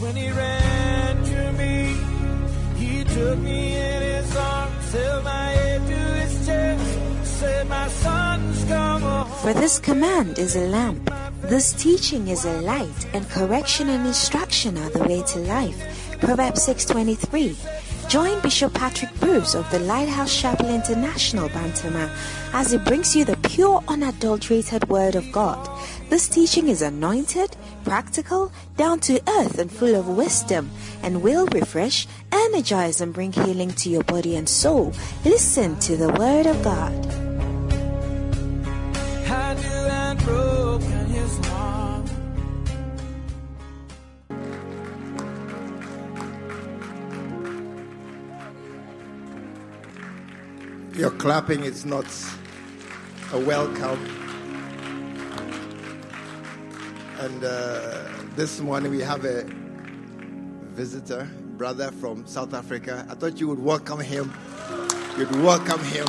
when he ran to me, he took me in his arms, held my head to his chest, said, My son's come home. For this command is a lamp, this teaching is a light, and correction and instruction are the way to life. Proverbs 6:23. Join Bishop Patrick Bruce of the Lighthouse Chapel International, Bantama, as he brings you the pure, unadulterated Word of God. This teaching is anointed, practical, down to earth, and full of wisdom, and will refresh, energize, and bring healing to your body and soul. Listen to the Word of God. Your clapping is not a welcome. And uh, this morning we have a visitor, brother from South Africa. I thought you would welcome him. You'd welcome him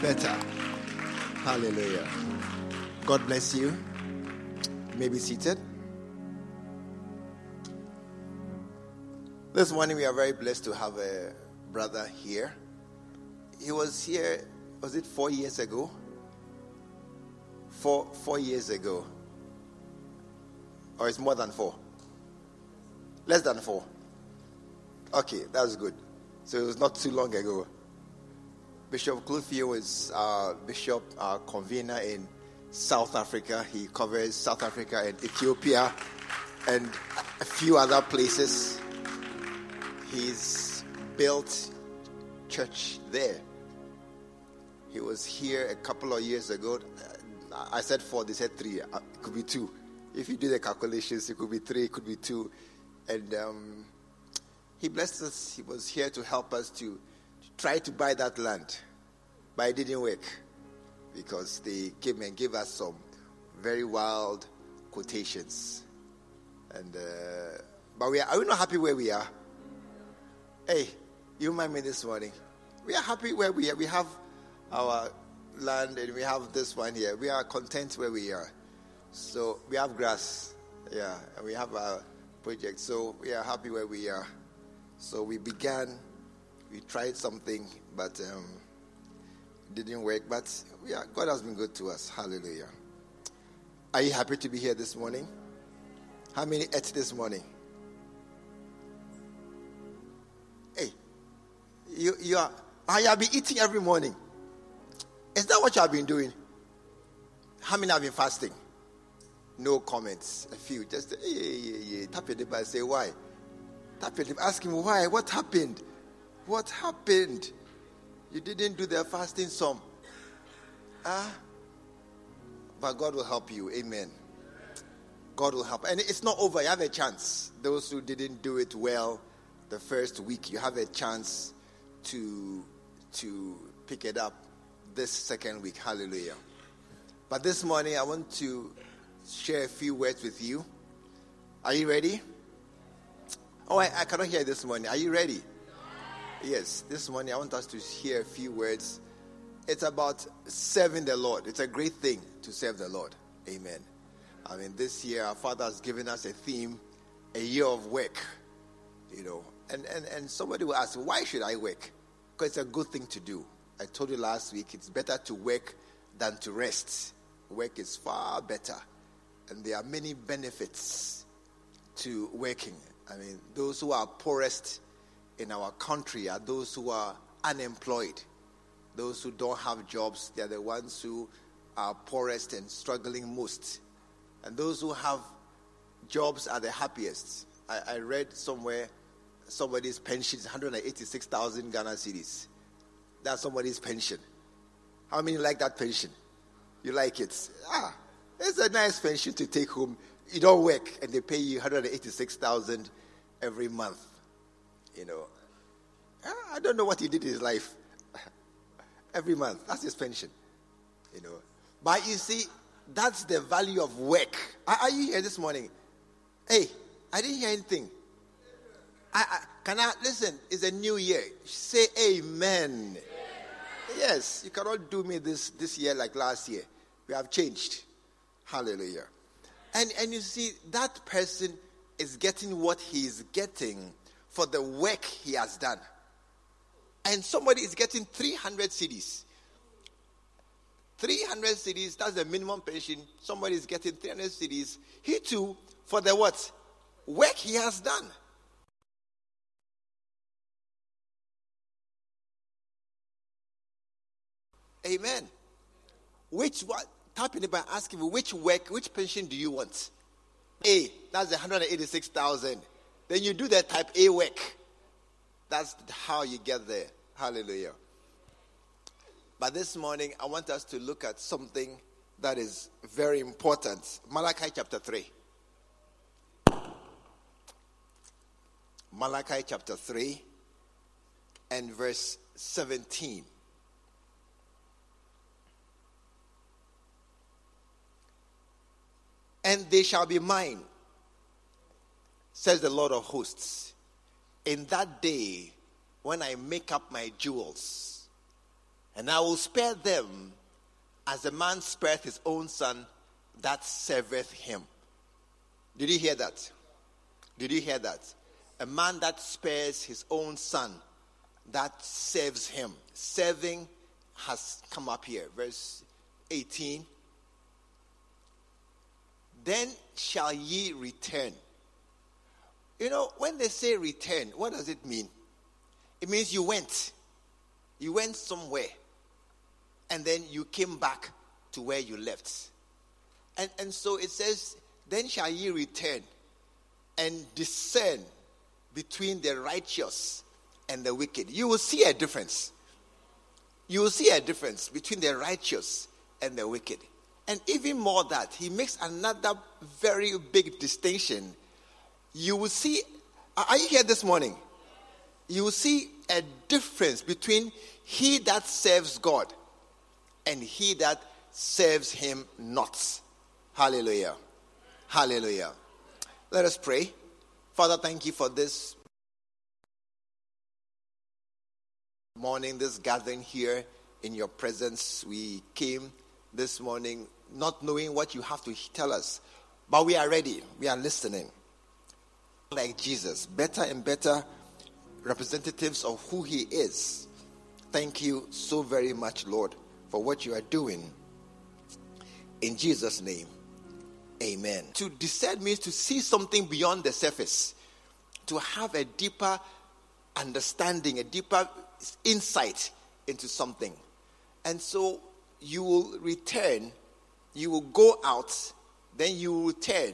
better. Hallelujah. God bless you. You may be seated. This morning we are very blessed to have a brother here. He was here, was it four years ago? Four, four years ago. Or it's more than four? Less than four. Okay, that's good. So it was not too long ago. Bishop Clufio is our bishop, our convener in South Africa. He covers South Africa and Ethiopia and a few other places. He's built church there. He was here a couple of years ago. I said four, they said three. Uh, It could be two. If you do the calculations, it could be three, it could be two. And um, he blessed us. He was here to help us to try to buy that land. But it didn't work because they came and gave us some very wild quotations. And uh, but we are, are we not happy where we are? Hey, you mind me this morning? We are happy where we are. We have our land and we have this one here. We are content where we are. So we have grass, yeah, and we have our project. So we are happy where we are. So we began, we tried something, but um, didn't work. But we are, God has been good to us. Hallelujah. Are you happy to be here this morning? How many ate this morning? Hey, you, you are, I have been eating every morning. Is that what you have been doing? How many have been fasting? No comments. A few. Just yeah, yeah, yeah. Tap your lip and say why. Tap your lip. Ask him why. What happened? What happened? You didn't do the fasting some. Ah. But God will help you. Amen. God will help. And it's not over. You have a chance. Those who didn't do it well the first week, you have a chance to to pick it up this second week. Hallelujah. But this morning, I want to share a few words with you. Are you ready? Oh, I, I cannot hear this morning. Are you ready? Yes, this morning I want us to hear a few words. It's about serving the Lord. It's a great thing to serve the Lord. Amen. I mean, this year our Father has given us a theme, a year of work. You know, and, and, and somebody will ask, why should I work? Because it's a good thing to do. I told you last week, it's better to work than to rest. Work is far better. And there are many benefits to working. I mean, those who are poorest in our country are those who are unemployed. Those who don't have jobs, they're the ones who are poorest and struggling most. And those who have jobs are the happiest. I, I read somewhere somebody's pension is 186,000 Ghana cedis. That's somebody's pension. How many like that pension? You like it? Ah, it's a nice pension to take home. You don't work and they pay you 186,000 every month. You know, Ah, I don't know what he did in his life. every month, that's his pension. You know, but you see, that's the value of work. Are, you here this morning? Hey, I didn't hear anything. I, can I listen? It's a new year. Say amen. Yes, you cannot do me this this year like last year. We have changed. Hallelujah. And and you see that person is getting what he is getting for the work he has done. And somebody is getting 300 cedis. 300 cedis, that's the minimum pension. Somebody is getting 300 cedis. He too, for the what? Work he has done. Amen. Which what? Tap in by asking which work, which pension do you want? A, that's 186,000. Then you do that type A work. That's how you get there. Hallelujah. But this morning, I want us to look at something that is very important. Malachi chapter 3. Malachi chapter 3 and verse 17. And they shall be mine, says the Lord of hosts, in that day when I make up my jewels, and I will spare them as a man spareth his own son that serveth him. Did you hear that? Did you hear that? A man that spares his own son that serves him. Serving has come up here. Verse 18 then shall ye return. You know, when they say return, what does it mean? It means you went. You went somewhere. And then you came back to where you left. And, and so it says, Then shall ye return and discern between the righteous and the wicked. You will see a difference. You will see a difference between the righteous and the wicked. And even more that, he makes another very big distinction. You will see, are you here this morning? You will see a difference between he that serves God and he that serves him not. Hallelujah. Hallelujah. Let us pray. Father, thank you for this morning, this gathering here in your presence. We came this morning, not knowing what you have to tell us. But we are ready, we are listening. Like Jesus, better and better representatives of who he is. Thank you so very much, Lord, for what you are doing. In Jesus' name, amen. To discern means to see something beyond the surface, to have a deeper understanding, a deeper insight into something. And so you will return, you will go out, then you will return.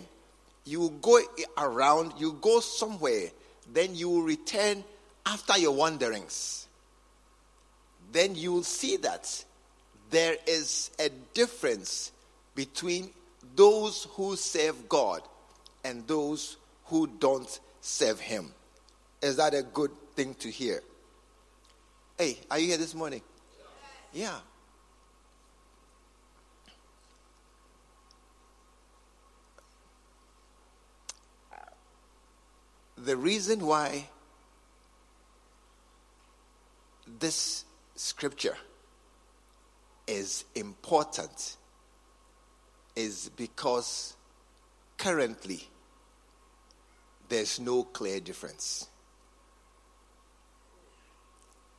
You will go around, you go somewhere, then you will return after your wanderings. Then you will see that there is a difference between those who serve God and those who don't serve Him. Is that a good thing to hear? Hey, are you here this morning? Yeah. The reason why this scripture is important is because currently there's no clear difference.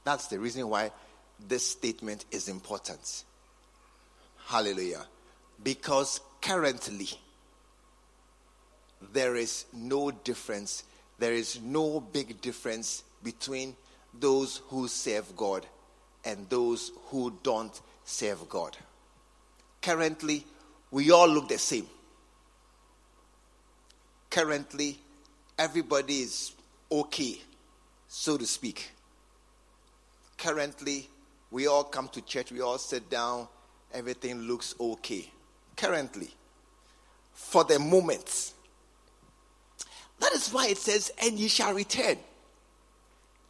That's the reason why this statement is important. Hallelujah. Because currently there is no difference there is no big difference between those who serve God and those who don't serve God. Currently, we all look the same. Currently, everybody is okay, so to speak. Currently, we all come to church, we all sit down, everything looks okay. Currently, for the moment, that is why it says, and ye shall return.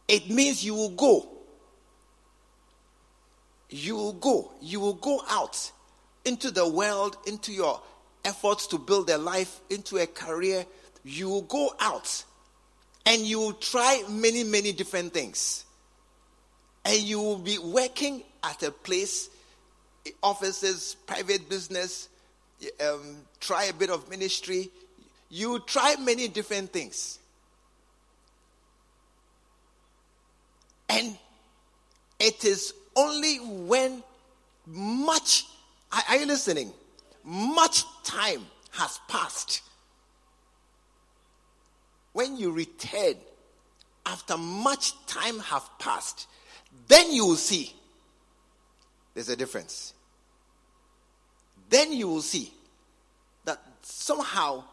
It means you will go. You will go. You will go out into the world, into your efforts to build a life, into a career. You will go out and you will try many, many different things. And you will be working at a place, offices, private business, um, try a bit of ministry, you try many different things. And it is only when much, are you listening? Much time has passed. When you return, after much time have passed, then you will see there's a difference. Then you will see that somehow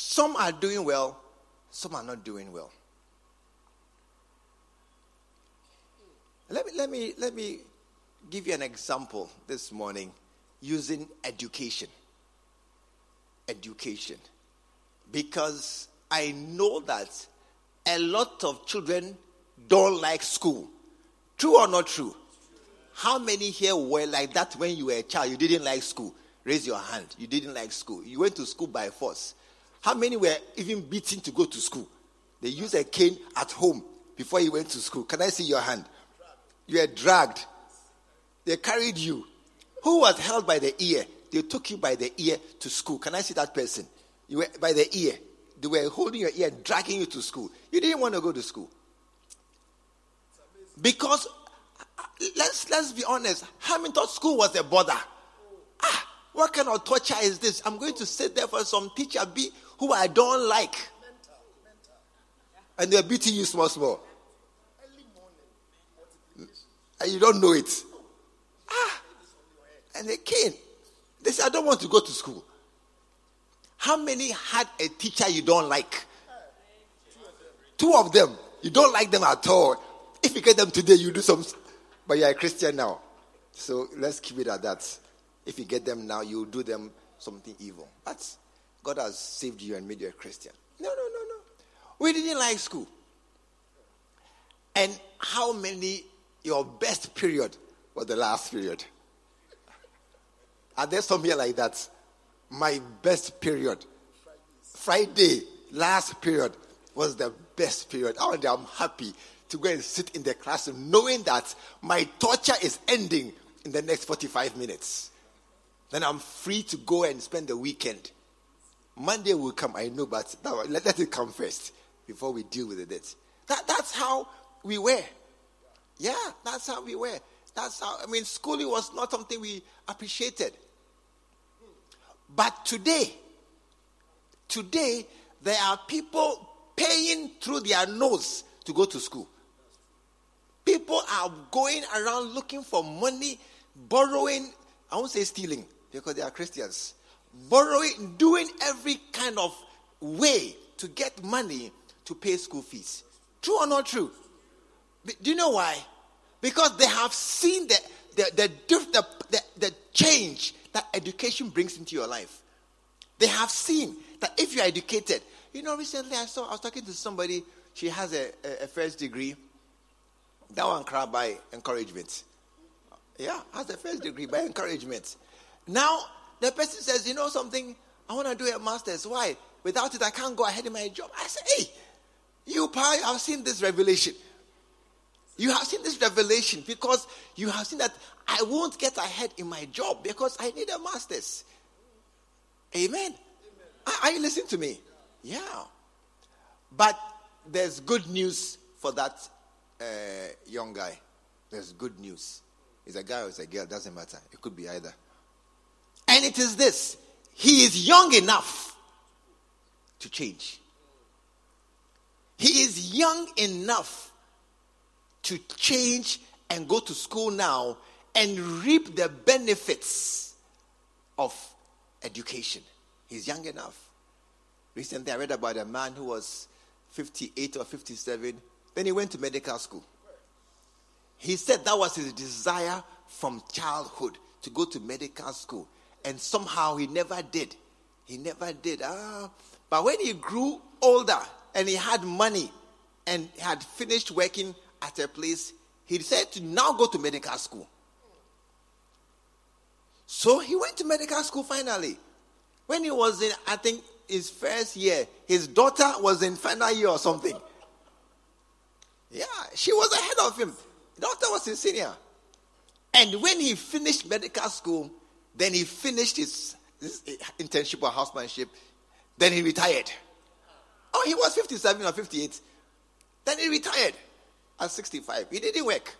some are doing well, some are not doing well. Let me, let me, let me give you an example this morning using education. Education. Because I know that a lot of children don't like school. True or not true? How many here were like that when you were a child? You didn't like school. Raise your hand. You didn't like school. You went to school by force. How many were even beaten to go to school? They used a cane at home before you went to school. Can I see your hand? You were dragged. They carried you. Who was held by the ear? They took you by the ear to school. Can I see that person? You were by the ear. They were holding your ear dragging you to school. You didn't want to go to school. Because let's let's be honest, Hamilton School was a bother. Ah, what kind of torture is this? I'm going to sit there for some teacher B who I don't like. And they're beating you small, small. And you don't know it. Ah, and they came. They said, I don't want to go to school. How many had a teacher you don't like? Two of them. You don't like them at all. If you get them today, you do some. But you're a Christian now. So let's keep it at that. If you get them now, you do them something evil. But God has saved you and made you a Christian. No, no, no, no. We didn't like school. And how many, your best period was the last period? Are there some here like that? My best period. Friday, last period, was the best period. Oh, Already I'm happy to go and sit in the classroom knowing that my torture is ending in the next 45 minutes. Then I'm free to go and spend the weekend. Monday will come, I know, but let, let it come first before we deal with it. That, that's how we were. Yeah, that's how we were. That's how, I mean, schooling was not something we appreciated. But today, today, there are people paying through their nose to go to school. People are going around looking for money, borrowing, I won't say stealing because they are Christians, borrowing, doing every kind of way to get money to pay school fees. True or not true? Do you know why? Because they have seen the, the, the, the, the, the change that education brings into your life. They have seen that if you're educated, you know, recently I saw, I was talking to somebody, she has a, a, a first degree. That one cried by encouragement. Yeah, has a first degree by encouragement. Now, the person says, You know something? I want to do a master's. Why? Without it, I can't go ahead in my job. I say, Hey, you, Pa, have seen this revelation. You have seen this revelation because you have seen that I won't get ahead in my job because I need a master's. Amen. Amen. Are you listening to me? Yeah. But there's good news for that uh, young guy. There's good news. It's a guy or it's a girl, doesn't matter. It could be either. And it is this he is young enough to change. He is young enough to change and go to school now and reap the benefits of education. He's young enough. Recently, I read about a man who was 58 or 57. Then he went to medical school. He said that was his desire from childhood to go to medical school. And somehow he never did. He never did. Ah. But when he grew older and he had money and had finished working at a place, he decided to now go to medical school. So he went to medical school finally. When he was in, I think, his first year, his daughter was in final year or something. Yeah, she was ahead of him. daughter was his senior. And when he finished medical school, then he finished his this internship or housemanship. Then he retired. Oh, he was 57 or 58. Then he retired at 65. He didn't work.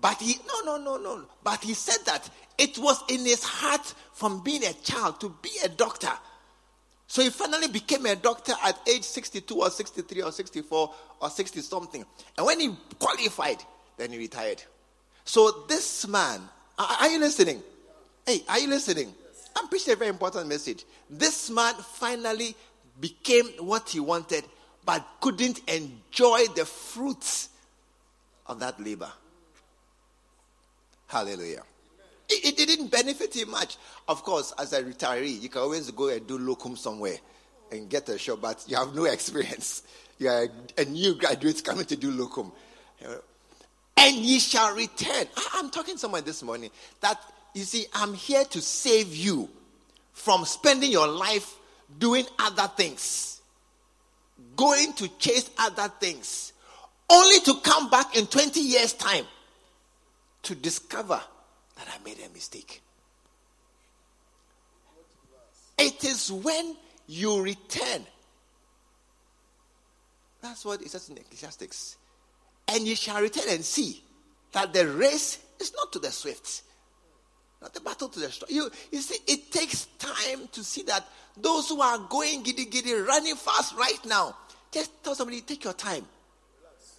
But he, no, no, no, no. But he said that it was in his heart from being a child to be a doctor. So he finally became a doctor at age 62 or 63 or 64 or 60 something. And when he qualified, then he retired. So this man, are, you listening? Hey, are you listening? I'm preaching a very important message. This man finally became what he wanted, but couldn't enjoy the fruits of that labor. Hallelujah. It, it, didn't benefit him much. Of course, as a retiree, you can always go and do locum somewhere and get a job, but you have no experience. You are a, a new graduate coming to do locum. And ye shall return. I, I'm talking to someone this morning that, you see, I'm here to save you from spending your life doing other things, going to chase other things, only to come back in 20 years' time to discover that I made a mistake. It is when you return. That's what it says in Ecclesiastics. And you shall return and see that the race is not to the swift, not the battle to the strong. You, you see, it takes time to see that those who are going giddy giddy, running fast right now, just tell somebody, take your time.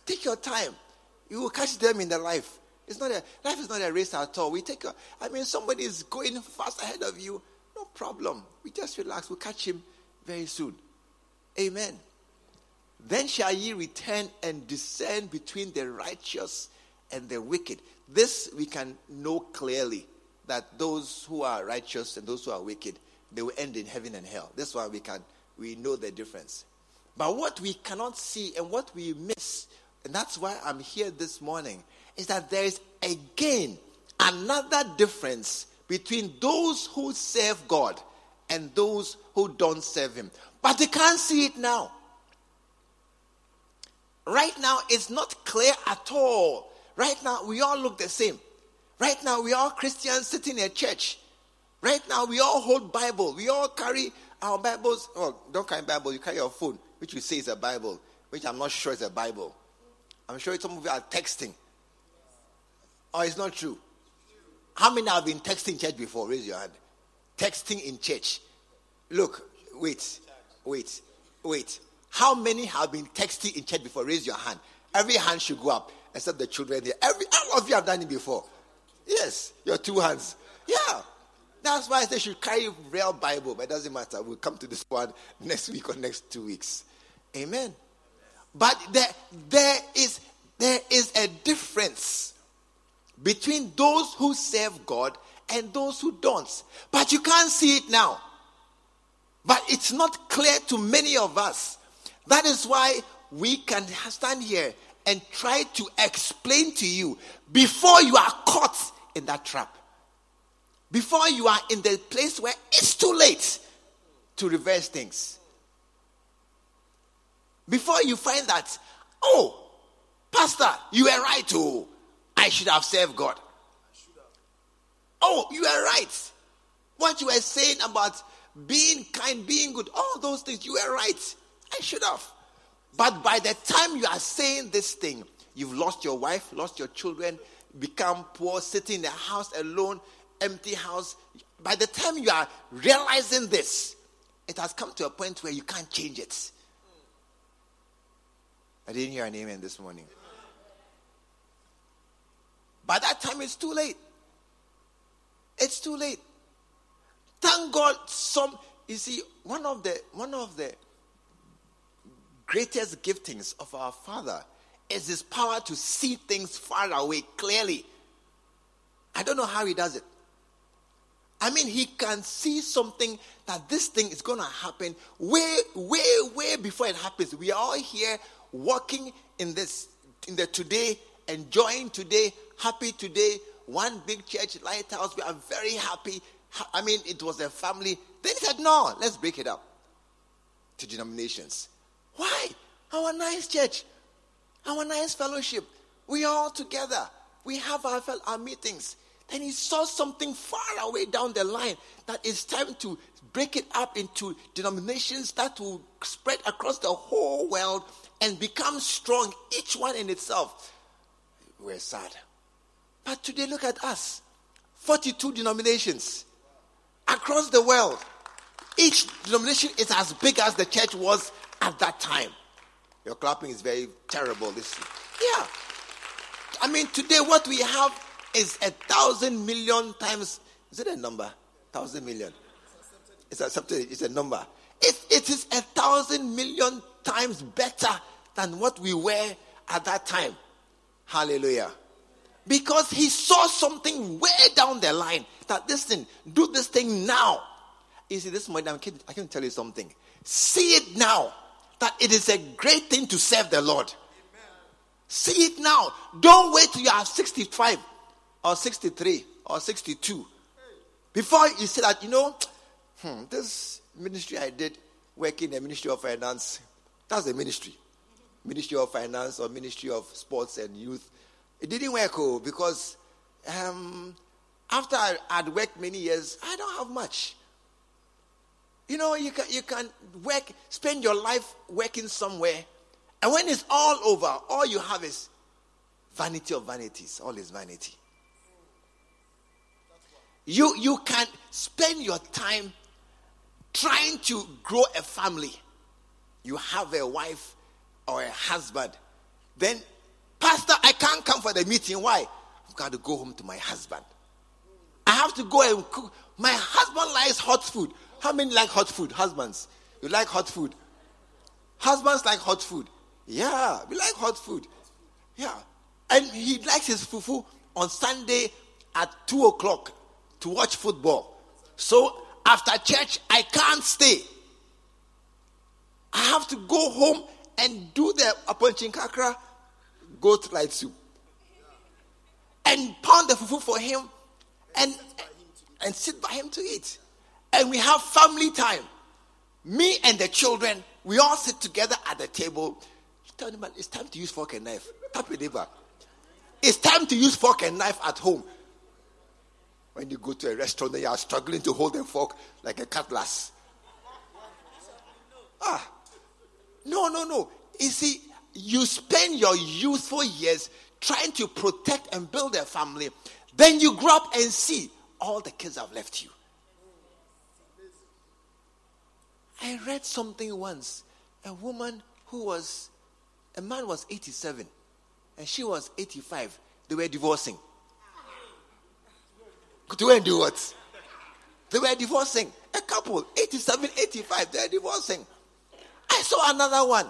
Take your time. You will catch them in their life. It's not a life is not a race at all. We take a, I mean, somebody is going fast ahead of you. No problem. We just relax. We'll catch him very soon. Amen. Then shall ye return and discern between the righteous and the wicked. This we can know clearly that those who are righteous and those who are wicked, they will end in heaven and hell. This one we can we know the difference. But what we cannot see and what we miss, and that's why I'm here this morning, is that there is again another difference between those who serve God and those who don't serve Him. But they can't see it now. Right now, it's not clear at all. Right now, we all look the same. Right now, we are Christians sitting in a church. Right now, we all hold Bible. We all carry our Bibles. Oh, don't carry Bible. You carry your phone, which you say is a Bible, which I'm not sure is a Bible. I'm sure some of you are texting. Or it's not true? How many have been texting church before? Raise your hand. Texting in church. Look, wait, wait, wait. How many have been texting in church before? Raise your hand. Every hand should go up, except the children there. Every all of you have done it before. Yes, your two hands. Yeah. That's why they should carry real Bible, but it doesn't matter. We'll come to this one next week or next two weeks. Amen. But there, there is there is a difference between those who serve God and those who don't. But you can't see it now. But it's not clear to many of us. That is why we can stand here and try to explain to you before you are caught in that trap. Before you are in the place where it's too late to reverse things. Before you find that, oh, Pastor, you were right, oh. I should have served God. Oh, you are right. What you were saying about being kind, being good, all those things, you were right. I should have. But by the time you are saying this thing, you've lost your wife, lost your children, become poor, sitting in the house alone, empty house. By the time you are realizing this, it has come to a point where you can't change it. I didn't hear an amen this morning. By that time, it's too late. It's too late. Thank God, some you see one of the one of the greatest giftings of our Father is His power to see things far away clearly. I don't know how He does it. I mean, He can see something that this thing is going to happen way, way, way before it happens. We are all here walking in this in the today, enjoying today, happy today. One big church, Lighthouse, we are very happy. I mean, it was a family. Then he said, no, let's break it up to denominations. Why? Our nice church, our nice fellowship. We are all together. We have our, our meetings. Then he saw something far away down the line that it's time to break it up into denominations that will spread across the whole world and become strong, each one in itself. We're sad. But today, look at us 42 denominations across the world. Each denomination is as big as the church was at that time. Your clapping is very terrible. This, yeah. I mean, today what we have is a thousand million times. Is it a number? Thousand million. It's accepted. It's a number. It, it is a thousand million times better than what we were at that time. Hallelujah. Because he saw something way down the line that this thing, do this thing now. You see, this morning I can, I can tell you something. See it now that it is a great thing to serve the Lord. See it now. Don't wait till you are 65 or 63 or 62. Before you say that, you know, hmm, this ministry I did working in the Ministry of Finance, that's the ministry. Ministry of Finance or Ministry of Sports and Youth. It didn't work oh, because um, after I had worked many years, I don't have much. You know, you can, you can work, spend your life working somewhere, and when it's all over, all you have is vanity of vanities. All is vanity. You, you can spend your time trying to grow a family. You have a wife or a husband. Then, Pastor, I can't come for the meeting. Why? I've got to go home to my husband. I have to go and cook. My husband likes hot food. How many like hot food? Husbands. You like hot food? Husbands like hot food. Yeah, we like hot food. Yeah. And he likes his fufu on Sunday at 2 o'clock to watch football. So after church, I can't stay. I have to go home and do the aponchin kakra goat light soup. And pound the fufu for him and, and sit by him to eat and we have family time. Me and the children, we all sit together at the table. Tell them, it's time to use fork and knife. Tap your neighbor. It's time to use fork and knife at home. When you go to a restaurant, and you are struggling to hold a fork like a cutlass. Ah, no, no, no. You see, you spend your youthful years trying to protect and build a family. Then you grow up and see all the kids have left you. I read something once. A woman who was, a man was 87 and she was 85. They were divorcing. To and do what? They were divorcing. A couple, 87, 85, they're divorcing. I saw another one,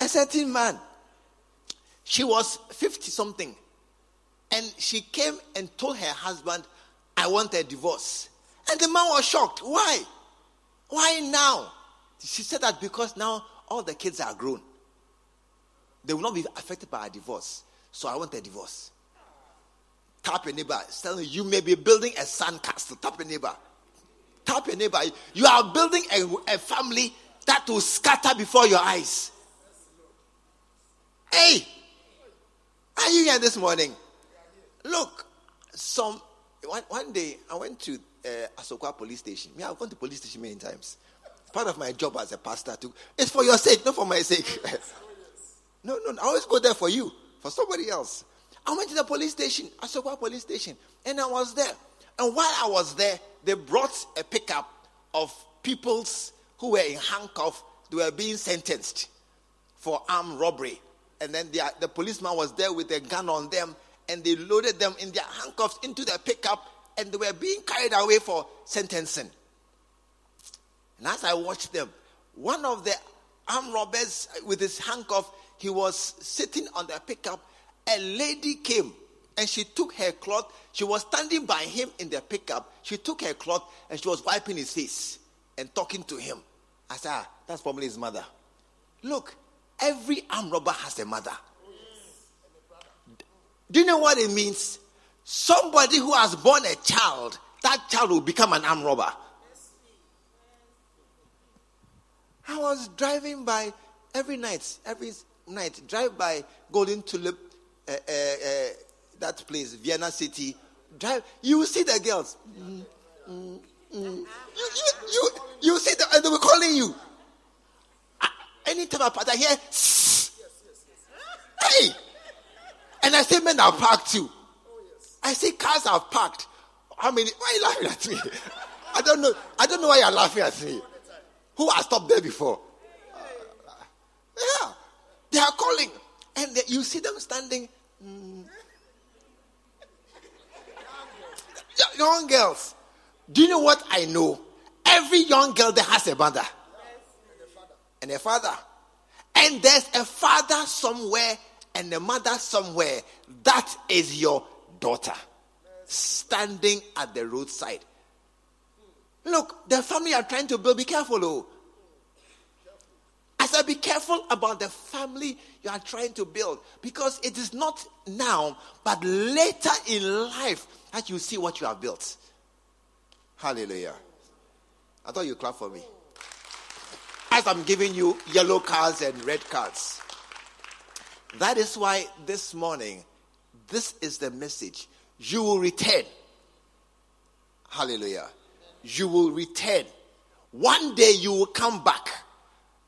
a certain man. She was 50 something. And she came and told her husband, I want a divorce. And the man was shocked. Why? Why now? She said that because now all the kids are grown. They will not be affected by a divorce. So I want a divorce. Tap your neighbor. Telling you, you may be building a sandcastle. Tap your neighbor. Tap your neighbor. You are building a, a family that will scatter before your eyes. Hey, are you here this morning? Look, some one, one day I went to uh, Asokwa police station. Me, I've gone to police station many times part of my job as a pastor too. It's for your sake, not for my sake. no, no, I always go there for you, for somebody else. I went to the police station, I saw Asokwa police station, and I was there. And while I was there, they brought a pickup of peoples who were in handcuffs. They were being sentenced for armed robbery. And then the, the policeman was there with a gun on them, and they loaded them in their handcuffs into the pickup, and they were being carried away for sentencing. And as I watched them, one of the armed robbers with his handcuff, he was sitting on the pickup. A lady came and she took her cloth. She was standing by him in the pickup. She took her cloth and she was wiping his face and talking to him. I said, ah, that's probably his mother. Look, every armed robber has a mother. Do you know what it means? Somebody who has born a child, that child will become an armed robber. I was driving by every night, every night, drive by Golden Tulip, uh, uh, uh, that place, Vienna City, drive, you see the girls. Mm, mm, mm. You, you, you, you see them, they were calling you. Anytime I I hear, hey! And I say, men are parked too. I say, cars are parked. How many? Why are you laughing at me? I don't know. I don't know why you're laughing at me. Who has stopped there before? Uh, yeah. They are calling. And they, you see them standing. Mm. Young girls. Do you know what I know? Every young girl that has a mother and a father. And there's a father somewhere and a mother somewhere. That is your daughter standing at the roadside. Look, the family are trying to build. Be careful, oh. Said, be careful about the family you are trying to build because it is not now, but later in life that you see what you have built. Hallelujah. I thought you clap for me. As I'm giving you yellow cards and red cards. That is why this morning, this is the message. You will return. Hallelujah. You will return. One day you will come back.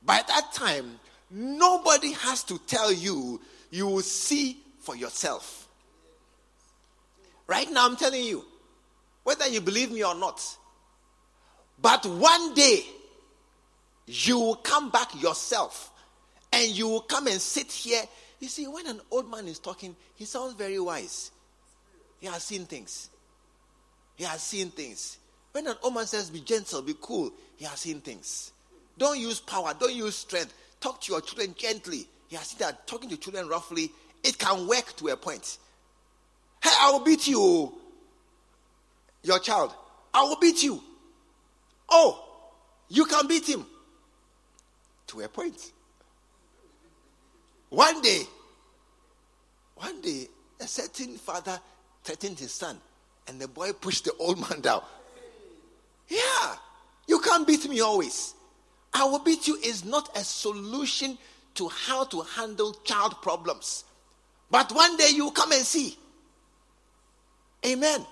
By that time, nobody has to tell you, you will see for yourself. Right now, I'm telling you, whether you believe me or not. But one day, you will come back yourself and you will come and sit here. You see, when an old man is talking, he sounds very wise. He has seen things. He has seen things. When an old man says, be gentle, be cool, he has seen things. Don't use power, don't use strength. Talk to your children gently. He has seen that talking to children roughly, it can work to a point. Hey, I will beat you your child. I will beat you. Oh, you can beat him. To a point. One day, one day, a certain father threatened his son, and the boy pushed the old man down. Yeah, you can't beat me always. I will beat you is not a solution to how to handle child problems. But one day you come and see. Amen.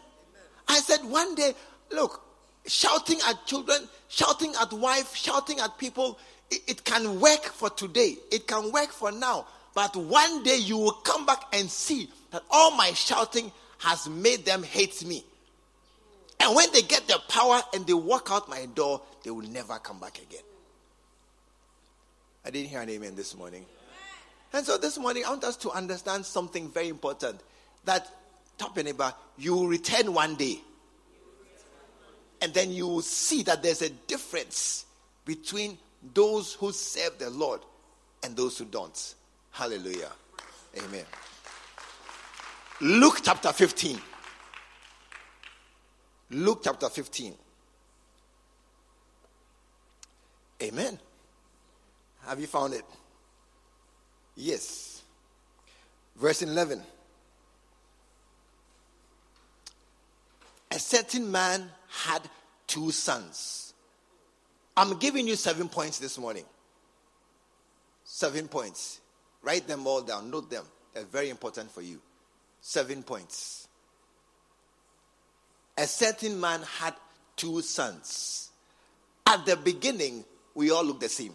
I said, one day, look, shouting at children, shouting at wife, shouting at people, it, it, can work for today. It can work for now. But one day you will come back and see that all my shouting has made them hate me. And when they get their power and they walk out my door, they will never come back again. I didn't hear an amen this morning. And so this morning, I want us to understand something very important that Top your neighbor, you will return one day. And then you will see that there's a difference between those who serve the Lord and those who don't. Hallelujah. Amen. Luke chapter 15. Luke chapter 15. Amen. Have you found it? Yes. Verse 11. a certain man had two sons. I'm giving you seven points this morning. Seven points. Write them all down, note them. They're very important for you. Seven points. A certain man had two sons. At the beginning, we all look the same.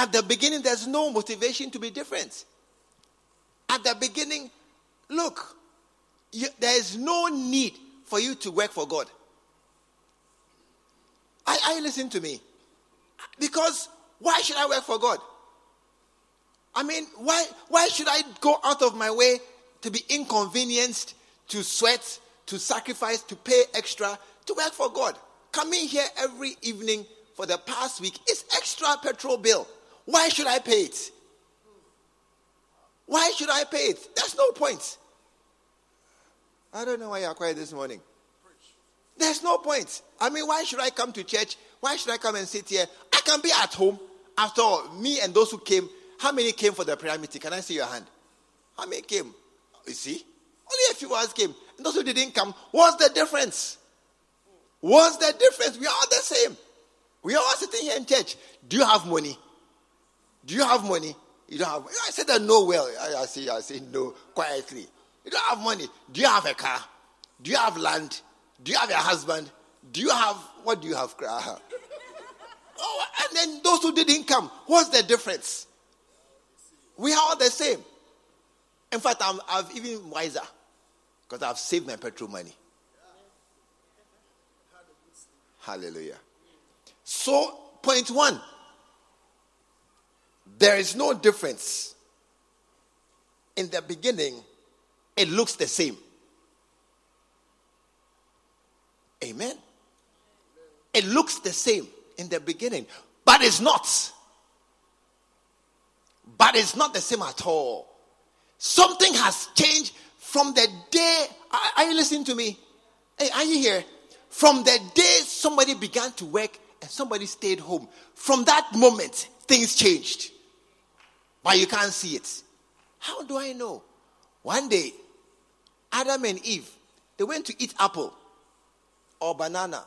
At the beginning, there's no motivation to be different. At the beginning, look, you, there is no need for you to work for God. I, I listen to me. Because why should I work for God? I mean, why, why should I go out of my way to be inconvenienced, to sweat, to sacrifice, to pay extra to work for God? Coming here every evening for the past week is extra petrol bill. Why should I pay it? Why should I pay it? There's no point. I don't know why you're quiet this morning. There's no point. I mean, why should I come to church? Why should I come and sit here? I can be at home. After all, me and those who came, how many came for the prayer meeting? Can I see your hand? How many came? You see? Only a few others came. And those who didn't come, what's the difference? What's the difference? We are all the same. We are all sitting here in church. Do you have money? Do you have money? You don't have. I said that no. Well, I, say, I say no quietly. You don't have money. Do you have a car? Do you have land? Do you have a husband? Do you have what do you have? oh, and then those who didn't come, what's the difference? We are all the same. In fact, I'm I've even wiser because I've saved my petrol money. Hallelujah. So, point one there is no difference. In the beginning, it looks the same. Amen. It looks the same in the beginning, but it's not. But it's not the same at all. Something has changed from the day. Are, you listening to me? Hey, are you here? From the day somebody began to work and somebody stayed home, from that moment, things changed. But you can't see it. How do I know? One day, Adam and Eve, they went to eat apple or banana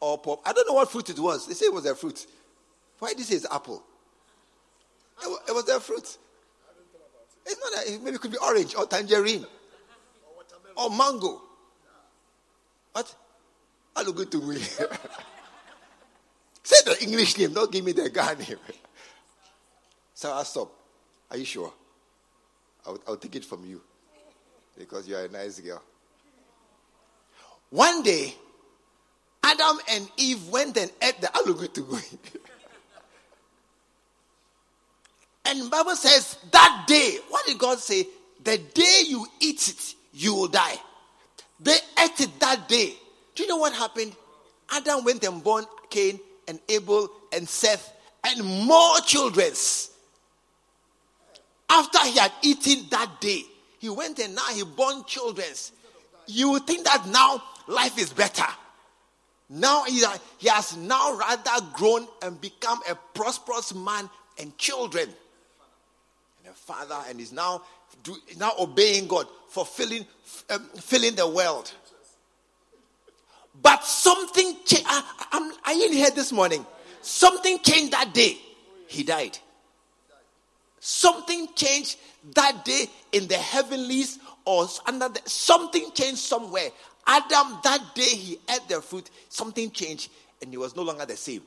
or pop. I don't know what fruit it was. They say it was a fruit. Why did say it's apple? It, it was a fruit. It's not a, maybe it could be orange or tangerine or mango. What? I look good to me. Say the English name, don't give me the Ghana name. So I'll stop. Are you sure? I'll, I'll take it from you because you are a nice girl. One day, Adam and Eve went and ate the alugutugu. and Bible says that day, what did God say? The day you eat it, you will die. They ate it that day. Do you know what happened? Adam went and born Cain and Abel and Seth and more children. After he had eaten that day, he went and now he born children. You would think that now life is better. Now he, he has now rather grown and become a prosperous man and children. And a father, and is now, do, now obeying God, fulfilling um, filling the world. But something changed. I, I, I here this morning. Something changed that day. He died. Something changed that day in the heavenlies or under the, something changed somewhere. Adam, that day he ate the fruit, something changed and he was no longer the same.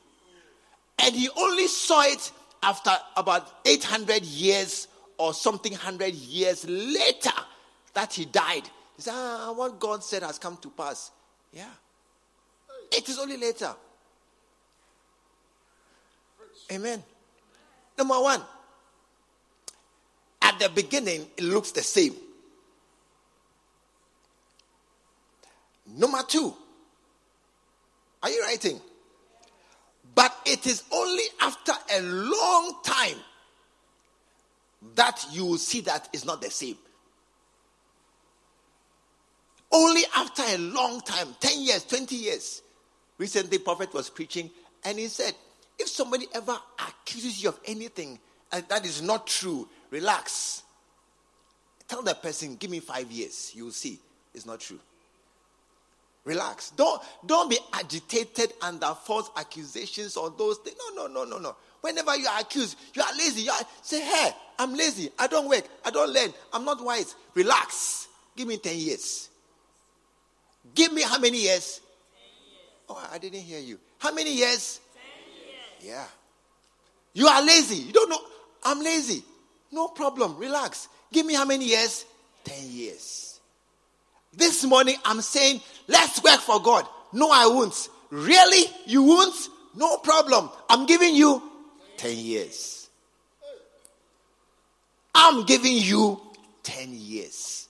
And he only saw it after about 800 years or something 100 years later that he died. He said, ah, what God said has come to pass. Yeah. It is only later. Amen. Number one, at the beginning, it looks the same. Number two, are you writing? But it is only after a long time that you will see that it's not the same. Only after a long time 10 years, 20 years. Recently, Prophet was preaching and he said, If somebody ever accuses you of anything that is not true, relax. Tell that person, Give me five years. You'll see it's not true. Relax. Don't, don't be agitated under false accusations or those things. No, no, no, no, no. Whenever you are accused, you are lazy. You are, say, hey, I'm lazy. I don't work. I don't learn. I'm not wise. Relax. Give me 10 years. Give me how many years? Oh, I didn't hear you. How many years? years? Yeah. You are lazy. You don't know. I'm lazy. No problem. Relax. Give me how many years? 10 years. This morning I'm saying, let's work for God. No, I won't. Really? You won't? No problem. I'm giving you 10 years. I'm giving you 10 years.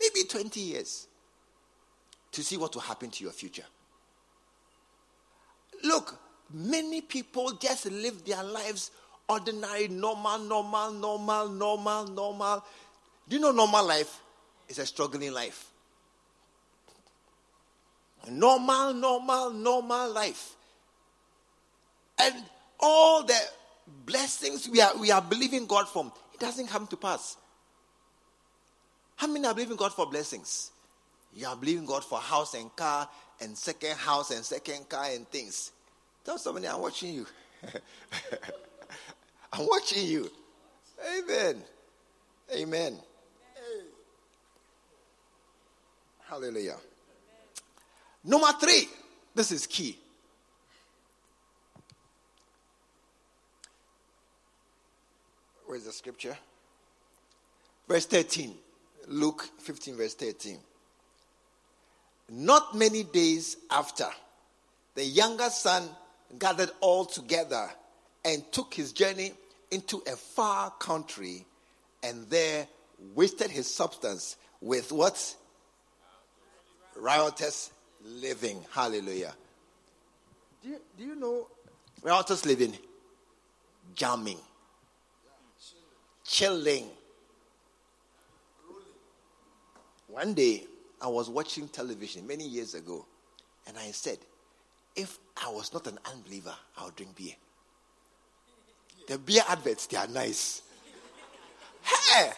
Maybe 20 years to see what will happen to your future. Look, many people just live their lives ordinary, normal, normal, normal, normal, normal. Do you know normal life is a struggling life? normal, normal, normal life. And all the blessings we are, we are believing God for, it doesn't come to pass. How many are believing God for blessings? You are believing God for house and car and second house and second car and things. Tell somebody I'm watching you. I'm watching you. Amen. Amen. Hallelujah. Number three, this is key. Where's the scripture? Verse 13. Luke 15, verse 13. Not many days after, the younger son gathered all together and took his journey into a far country and there wasted his substance with what? Riotous living. Hallelujah. Do you, do you know riotous living? Jamming, chilling. One day, I was watching television many years ago, and I said, if I was not an unbeliever, I would drink beer. The beer adverts, they are nice. Hey,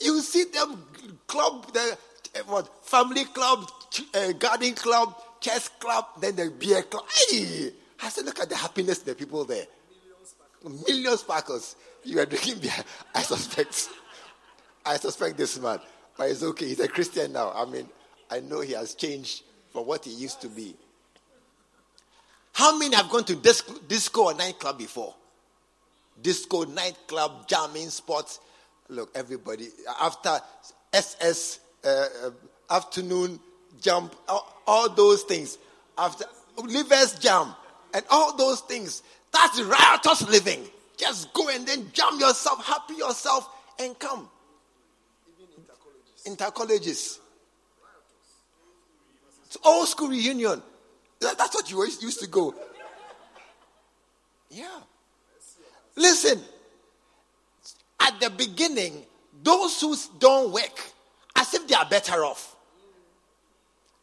you see them club, the uh, what family club, uh, garden club, chess club, then the beer club. Hey, I said, look at the happiness the people there. Million sparkles. You are drinking beer. I suspect. I suspect this man, but it's okay. He's a Christian now. I mean, I know he has changed from what he used to be. How many have gone to disco or nightclub before? Disco, nightclub, jamming spots. Look, everybody, after SS uh, uh, afternoon jump, all, all, those things, after livers jam, and all those things, that's riotous living. Just go and then jam yourself, happy yourself, and come. Intercolleges. It's old school reunion. That's what you used to go. Yeah. Listen, at the beginning, those who don't work, as if they are better off,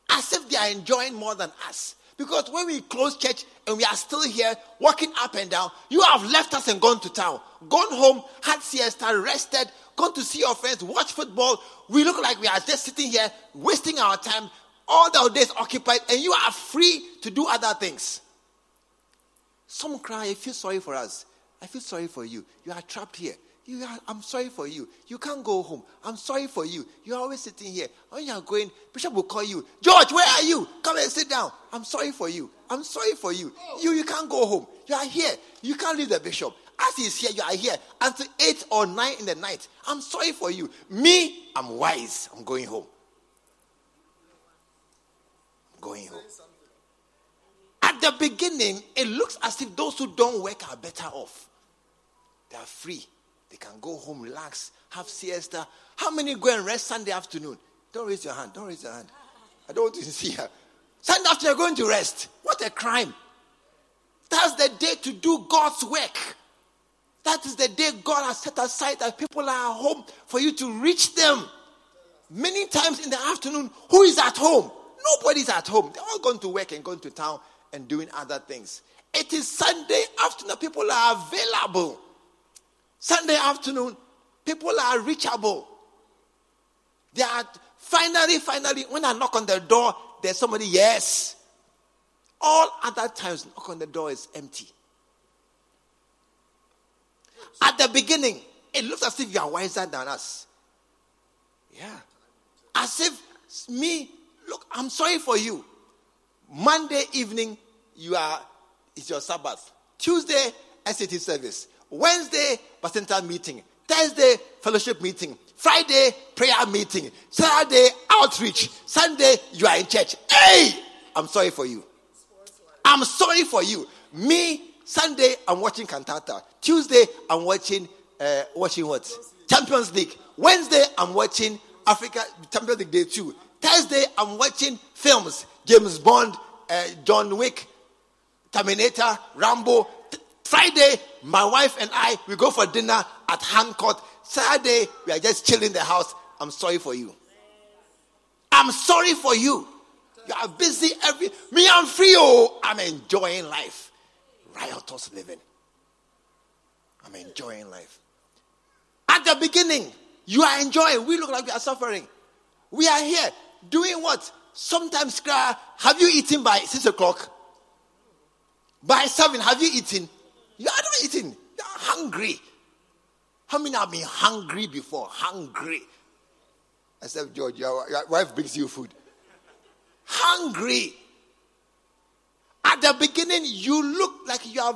as if they are enjoying more than us. Because when we close church and we are still here walking up and down, you have left us and gone to town, gone home, had siesta, rested, gone to see your friends, watch football. We look like we are just sitting here wasting our time, all the days occupied, and you are free to do other things. Some cry, feel sorry for us. I feel sorry for you. You are trapped here. You are, I'm sorry for you. You can't go home. I'm sorry for you. You're always sitting here. When you are going, Bishop will call you. George, where are you? Come and sit down. I'm sorry for you. I'm sorry for you. You, you can't go home. You are here. You can't leave the bishop. As he's here, you are here until 8 or 9 in the night. I'm sorry for you. Me, I'm wise. I'm going home. I'm going home. At the beginning, it looks as if those who don't work are better off. They are free. They can go home, relax, have siesta. How many go and rest Sunday afternoon? Don't raise your hand. Don't raise your hand. I don't want to see her. Sunday afternoon, you're going to rest. What a crime. That's the day to do God's work. That is the day God has set aside that people are at home for you to reach them. Many times in the afternoon, who is at home? Nobody's at home. They're all going to work and going to town and doing other things. It is Sunday afternoon. People are available. Sunday afternoon, people are reachable. They are finally, finally, when I knock on the door, there's somebody, yes. All other times, knock on the door is empty. At the beginning, it looks as if you are wiser than us. Yeah. As if me, look, I'm sorry for you. Monday evening, you are, it's your Sabbath. Tuesday, SAT service. Wednesday, Bacenta meeting. Thursday, fellowship meeting. Friday, prayer meeting. Saturday, outreach. Sunday, you are in church. Hey! I'm sorry for you. I'm sorry for you. Me, Sunday, I'm watching cantata. Tuesday, I'm watching, uh, watching what? Champions League. Wednesday, I'm watching Africa Champions League Day 2. Thursday, I'm watching films. James Bond, uh, John Wick, Terminator, Rambo, Friday, my wife and I, we go for dinner at Hancock. Saturday, we are just chilling in the house. I'm sorry for you. I'm sorry for you. You are busy every. Me, I'm free. Oh, I'm enjoying life. Riotous living. I'm enjoying life. At the beginning, you are enjoying. We look like we are suffering. We are here doing what? Sometimes, cry. have you eaten by six o'clock? By seven, have you eaten? You are not eating. You are hungry. How many have been hungry before? Hungry. Said, George, your, your wife brings you food. hungry. At the beginning, you look like you are,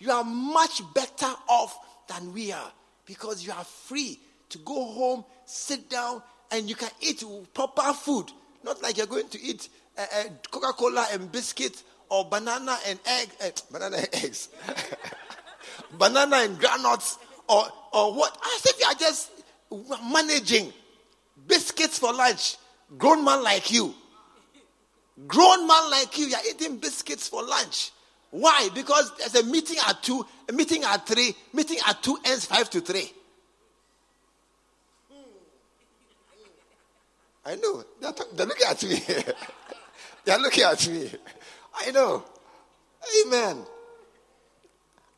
you are much better off than we are because you are free to go home, sit down, and you can eat proper food. Not like you're going to eat uh, uh, Coca Cola and biscuit or banana and egg, uh, banana and eggs, banana and granuts, or, or what? As if you are just managing biscuits for lunch. Grown man like you. Grown man like you, you're eating biscuits for lunch. Why? Because there's a meeting at two, a meeting at three, meeting at two ends five to three. I know. They're, they're looking at me. they're looking at me. I know. Amen.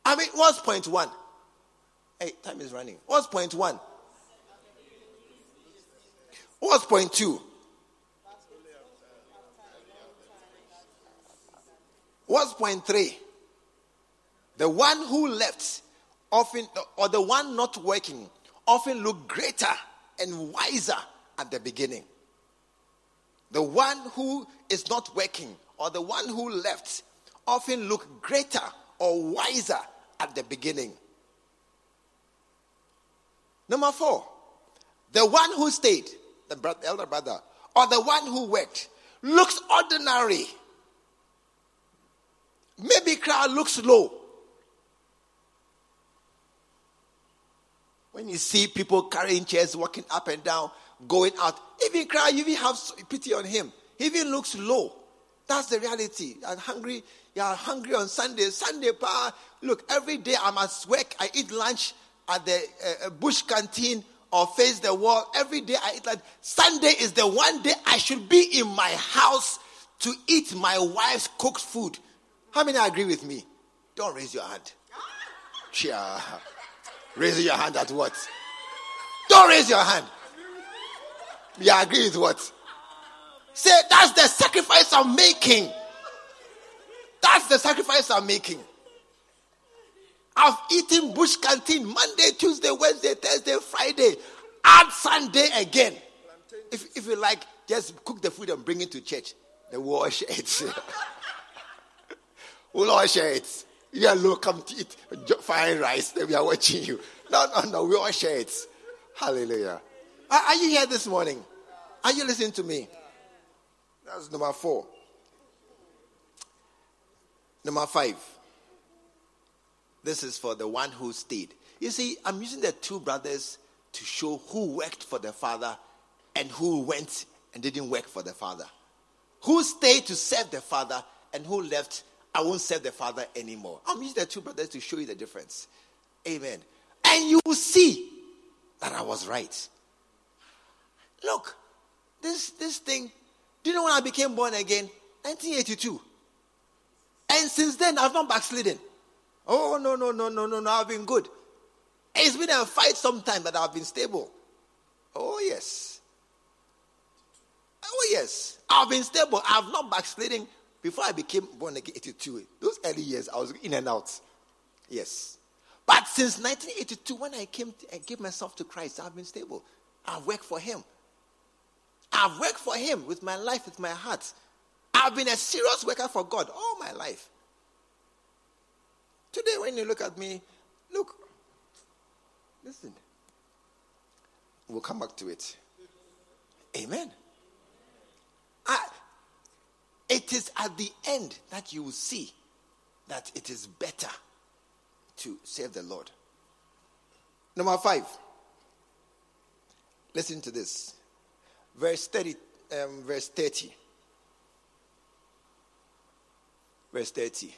I mean, what's point one? Hey, time is running. What's point one? What's point two? What's point three? The one who left often, or the one not working, often look greater and wiser at the beginning. The one who is not working, or the one who left, often look greater or wiser at the beginning. Number four, the one who stayed, the elder brother, or the one who worked, looks ordinary. Maybe crowd looks low. When you see people carrying chairs, walking up and down, going out, even cry, you even have pity on him. He even looks low. That's the reality. I'm hungry. You are hungry on Sunday. Sunday, pa. Look, every day I'm at work. I eat lunch at the uh, uh, bush canteen or face the wall. Every day I eat lunch. Sunday is the one day I should be in my house to eat my wife's cooked food. How many agree with me? Don't raise your hand. Yeah. Raise your hand at what? Don't raise your hand. You agree with what? Say, that's the sacrifice I'm making. That's the sacrifice I'm making. I've eaten bush canteen Monday, Tuesday, Wednesday, Thursday, Friday. and Sunday again. If, if you like, just cook the food and bring it to church. Then we'll wash it. we'll all share it. Yeah, look, come to eat fine rice. Then we are watching you. No, no, no. We all share it. Hallelujah. Are, are you here this morning? Are you listening to me? That's number four. Number five. This is for the one who stayed. You see, I'm using the two brothers to show who worked for the father and who went and didn't work for the father. Who stayed to serve the father and who left, I won't serve the father anymore. I'm using the two brothers to show you the difference. Amen. And you will see that I was right. Look, this, this thing, do you know when I became born again? 1982. And since then, I've not backslidden. Oh, no, no, no, no, no, no, I've been good. It's been a fight sometime, but I've been stable. Oh, yes. Oh, yes. I've been stable. I've not backsliding before I became born again 82. Those early years, I was in and out. Yes. But since 1982, when I came to, I gave myself to Christ, I've been stable. I've worked for Him. I've worked for Him with my life, with my heart. I've been a serious worker for God all my life. Today, when you look at me, look, listen. We'll come back to it. Amen. I, it is at the end that you will see that it is better to serve the Lord. Number five. Listen to this. Verse 30. Um, verse 30. Verse 30.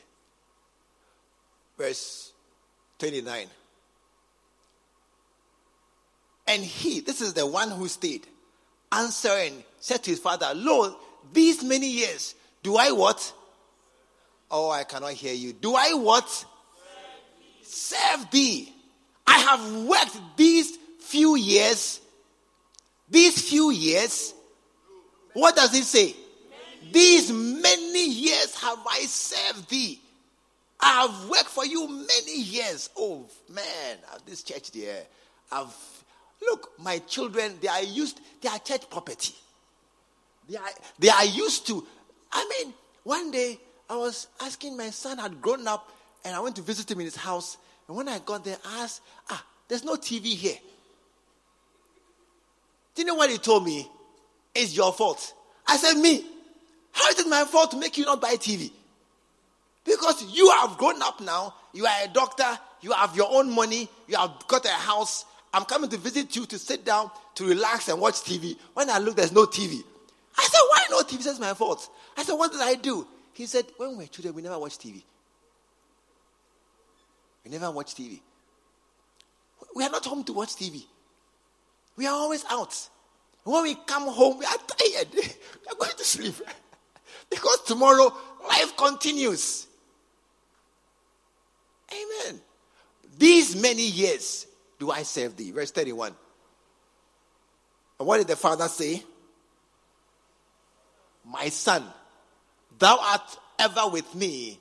Verse 29. And he, this is the one who stayed, answering, said to his father, Lord, these many years, do I what? Oh, I cannot hear you. Do I what? serve thee. I have worked these few years. These few years. What does it say? These many years have I served thee. I have worked for you many years. Oh man, this church there. I've look, my children, they are used, they are church property. They are, they are used to. I mean, one day I was asking my son had grown up, and I went to visit him in his house. And when I got there, I asked, "Ah, there's no TV here." Do you know what he told me? It's your fault. I said, "Me? How is it my fault to make you not buy TV?" Because you have grown up now. You are a doctor. You have your own money. You have got a house. I'm coming to visit you to sit down, to relax and watch TV. When I look, there's no TV. I said, Why no TV? It's my fault. I said, What did I do? He said, When we were children, we never watched TV. We never watched TV. We are not home to watch TV. We are always out. When we come home, we are tired. we are going to sleep. because tomorrow, life continues. Amen. These many years do I serve thee. Verse 31. And what did the father say? My son, thou art ever with me,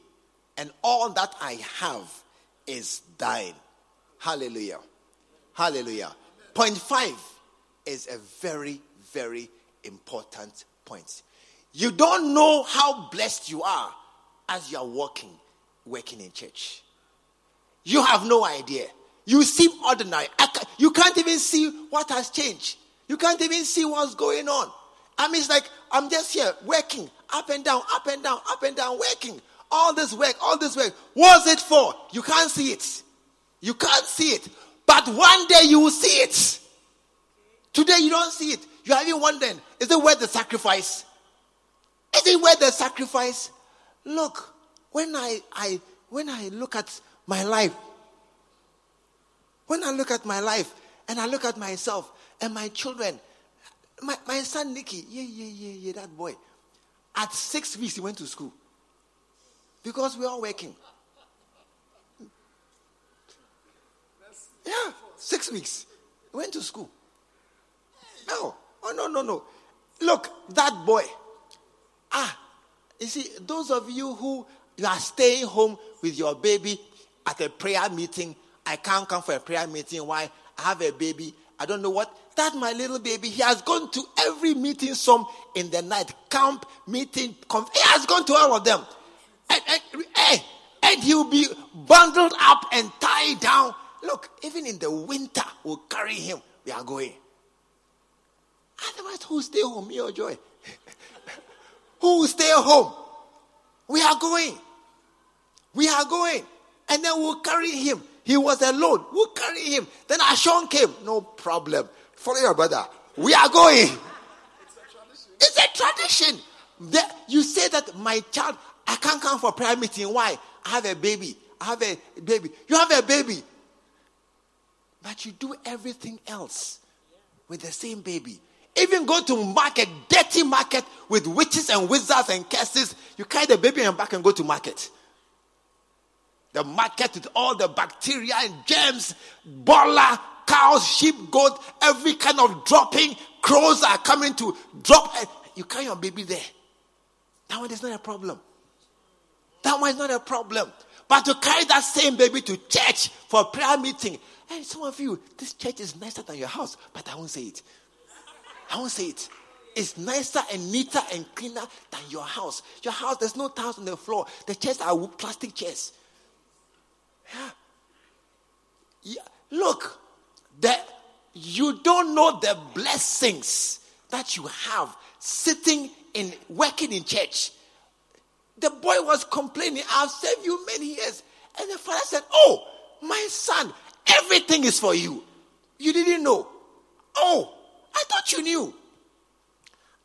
and all that I have is thine. Hallelujah. Hallelujah. Point five is a very, very important point. You don't know how blessed you are as you are walking, working in church. You have no idea. You seem ordinary. you can't even see what has changed. You can't even see what's going on. I mean, it's like I'm just here working up and down, up and down, up and down, working. All this work, all this work. What's it for? You can't see it. You can't see it. But one day you will see it. Today you don't see it. You are even wondering, is it worth the sacrifice? Is it worth the sacrifice? Look, when I, I when I look at my life, when I look at my life and I look at myself and my children, my, my son Nicky, yeah, yeah, yeah, yeah, that boy. At six weeks, he went to school because we're all working. Yeah, six weeks. Went to school. No, oh, no, no, no. Look, that boy. Ah, you see, those of you who you are staying home with your baby at a prayer meeting, I can't come for a prayer meeting. Why? I have a baby. I don't know what. That my little baby, he has gone to every meeting, some in the night, camp, meeting, conf- he has gone to all of them. And, and, and, he'll be bundled up and tied down. Look, even in the winter, we'll carry him. We are going. Otherwise, who stay home? Me or Joy? who stay home? We are going. We are going. And then we'll carry him. He was alone. We'll carry him. Then Ashon came. No problem. Follow your brother. We are going. It's a tradition. The, you say that my child, I can't come for prayer meeting. Why? I have a baby. I have a baby. You have a baby. But you do everything else with the same baby. Even go to market, dirty market with witches and wizards and curses. You carry the baby and back and go to market. The market with all the bacteria and germs, bola, cows, sheep, goat, every kind of dropping. Crows are coming to drop. Eh, you carry your baby there. That one is not a problem. That one is not a problem. But to carry that same baby to church for a prayer meeting. And some of you, this church is nicer than your house, but I won't say it. I won't say it. It's nicer and neater and cleaner than your house. Your house, there's no tiles on the floor. The chairs are plastic chairs. Yeah. yeah. Look, that you don't know the blessings that you have sitting in working in church. The boy was complaining, I've saved you many years. And the father said, Oh, my son, everything is for you. You didn't know. Oh, I thought you knew.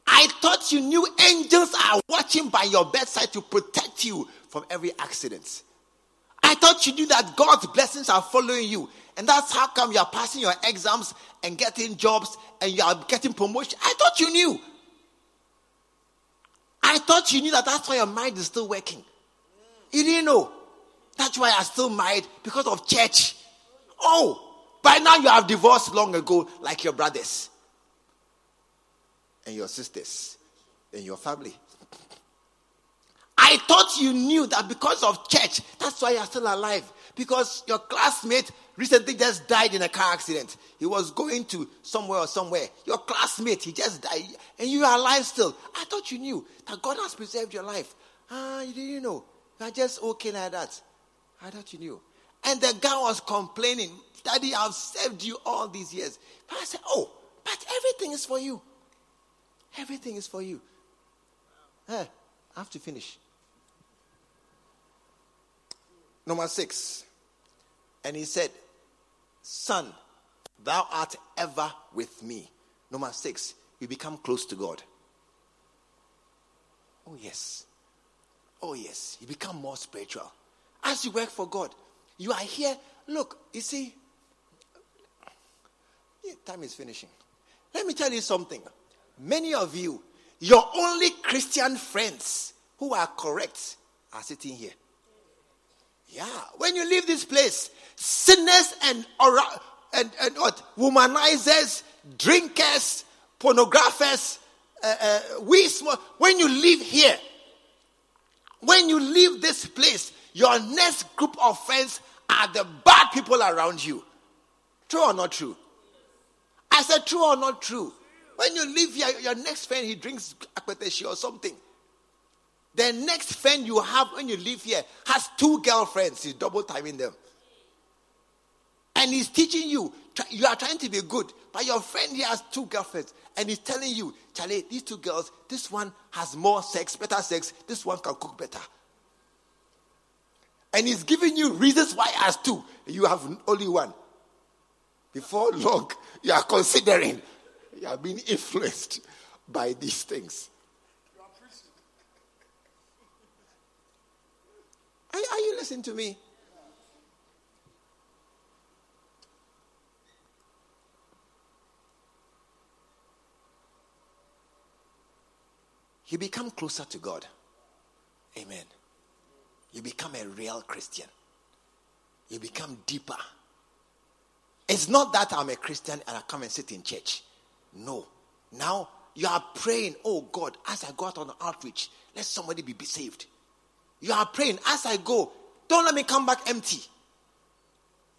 I thought you knew angels are watching by your bedside to protect you from every accident. I thought you knew that God's blessings are following you. And that's how come you are passing your exams and getting jobs and you are getting promotion. I thought you knew. I thought you knew that that's why your mind is still working. You didn't know. That's why I'm still married because of church. Oh, by now you have divorced long ago, like your brothers and your sisters and your family. I thought you knew that because of church, that's why you're still alive. Because your classmate recently just died in a car accident. He was going to somewhere or somewhere. Your classmate, he just died, and you are alive still. I thought you knew that God has preserved your life. Ah, you didn't know. You are just okay like that. I thought you knew. And the guy was complaining, Daddy, I've saved you all these years. But I said, Oh, but everything is for you. Everything is for you. Eh, I have to finish. Number six. And he said, Son, thou art ever with me. Number six, you become close to God. Oh, yes. Oh, yes. You become more spiritual. As you work for God, you are here. Look, you see, time is finishing. Let me tell you something. Many of you, your only Christian friends who are correct are sitting here. Yeah, when you leave this place, sinners and and, and what womanizers, drinkers, pornographers, uh, uh, we. When you leave here, when you leave this place, your next group of friends are the bad people around you. True or not true? I said true or not true. When you leave here, your next friend he drinks akpeteshi or something. The next friend you have when you live here has two girlfriends. He's double timing them. And he's teaching you, you are trying to be good, but your friend here has two girlfriends. And he's telling you, Charlie, these two girls, this one has more sex, better sex, this one can cook better. And he's giving you reasons why has two. You have only one. Before long, you are considering you are being influenced by these things. Are, are you listening to me? You become closer to God. Amen. You become a real Christian. You become deeper. It's not that I'm a Christian and I come and sit in church. No. Now you are praying, oh God, as I go out on outreach, let somebody be saved. You are praying as I go, don't let me come back empty.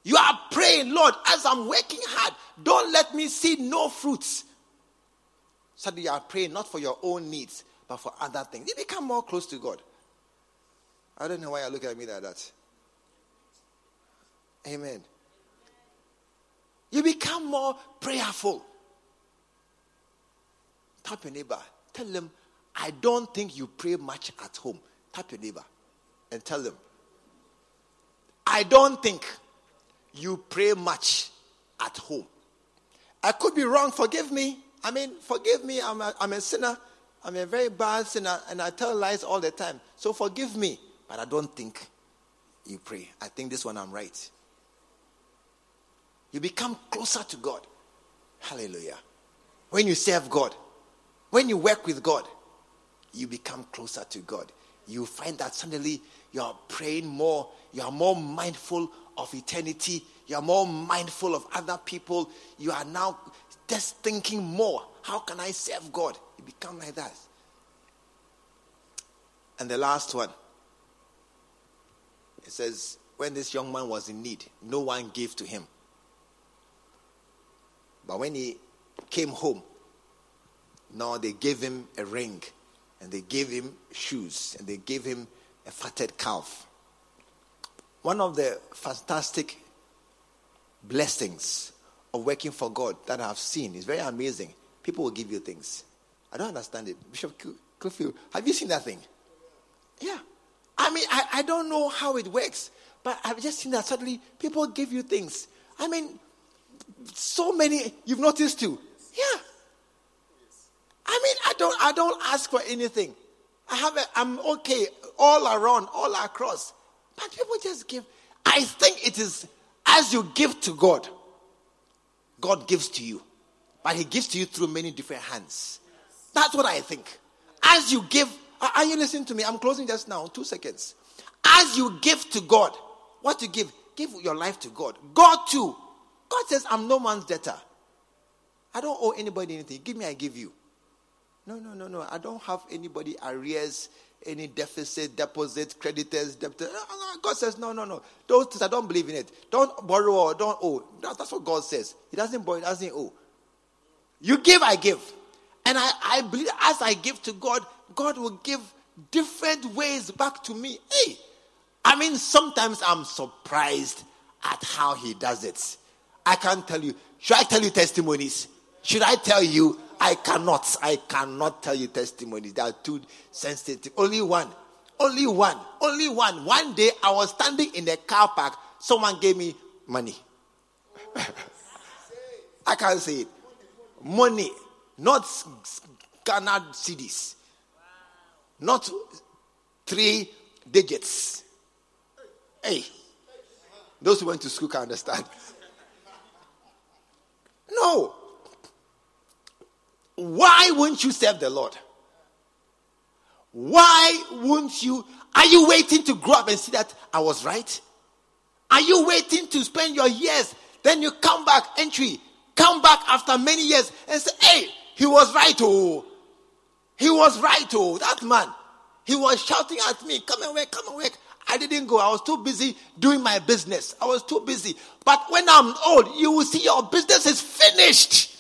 You are praying, Lord, as I'm working hard, don't let me see no fruits. So you are praying not for your own needs, but for other things. You become more close to God. I don't know why you're looking at me like that. Amen. You become more prayerful. Tap your neighbor. Tell them, I don't think you pray much at home. Tap your neighbor and tell them, I don't think you pray much at home. I could be wrong. Forgive me. I mean, forgive me. I'm a, I'm a sinner. I'm a very bad sinner and I tell lies all the time. So forgive me. But I don't think you pray. I think this one I'm right. You become closer to God. Hallelujah. When you serve God, when you work with God, you become closer to God. You find that suddenly you are praying more, you are more mindful of eternity, you are more mindful of other people. You are now just thinking more. How can I serve God? You become like that. And the last one it says, when this young man was in need, no one gave to him. But when he came home, now they gave him a ring and they gave him shoes and they gave him a fatted calf. One of the fantastic blessings of working for God that I've seen is very amazing. People will give you things. I don't understand it. Bishop Clifford, have you seen that thing? Yeah. I mean, I, I don't know how it works, but I've just seen that suddenly people give you things. I mean, so many you've noticed too. Yeah. I mean, don't I don't ask for anything. I have a, I'm okay all around, all across. But people just give. I think it is as you give to God, God gives to you. But He gives to you through many different hands. That's what I think. As you give, are you listening to me? I'm closing just now, two seconds. As you give to God, what you give? Give your life to God. God too God says, I'm no man's debtor. I don't owe anybody anything. Give me, I give you. No, no, no, no. I don't have anybody arrears any deficit, deposit, creditors, debtors. God says, no, no, no. Those things, I don't believe in it. Don't borrow or don't owe. that's what God says. He doesn't borrow, he doesn't owe. You give, I give. And I, I believe as I give to God, God will give different ways back to me. Hey, I mean, sometimes I'm surprised at how He does it. I can't tell you. Should I tell you testimonies? Should I tell you? I cannot. I cannot tell you testimonies. They are too sensitive. Only one. Only one. Only one. One day I was standing in a car park. Someone gave me money. I can't say it. Money. Not Ghana cedis. Not three digits. Hey. Those who went to school can understand. No. Why won't you serve the Lord? Why won't you? Are you waiting to grow up and see that I was right? Are you waiting to spend your years? Then you come back, entry, come back after many years and say, hey, he was right, oh. He was right, oh. That man, he was shouting at me, come and work, come and work. I didn't go. I was too busy doing my business. I was too busy. But when I'm old, you will see your business is finished.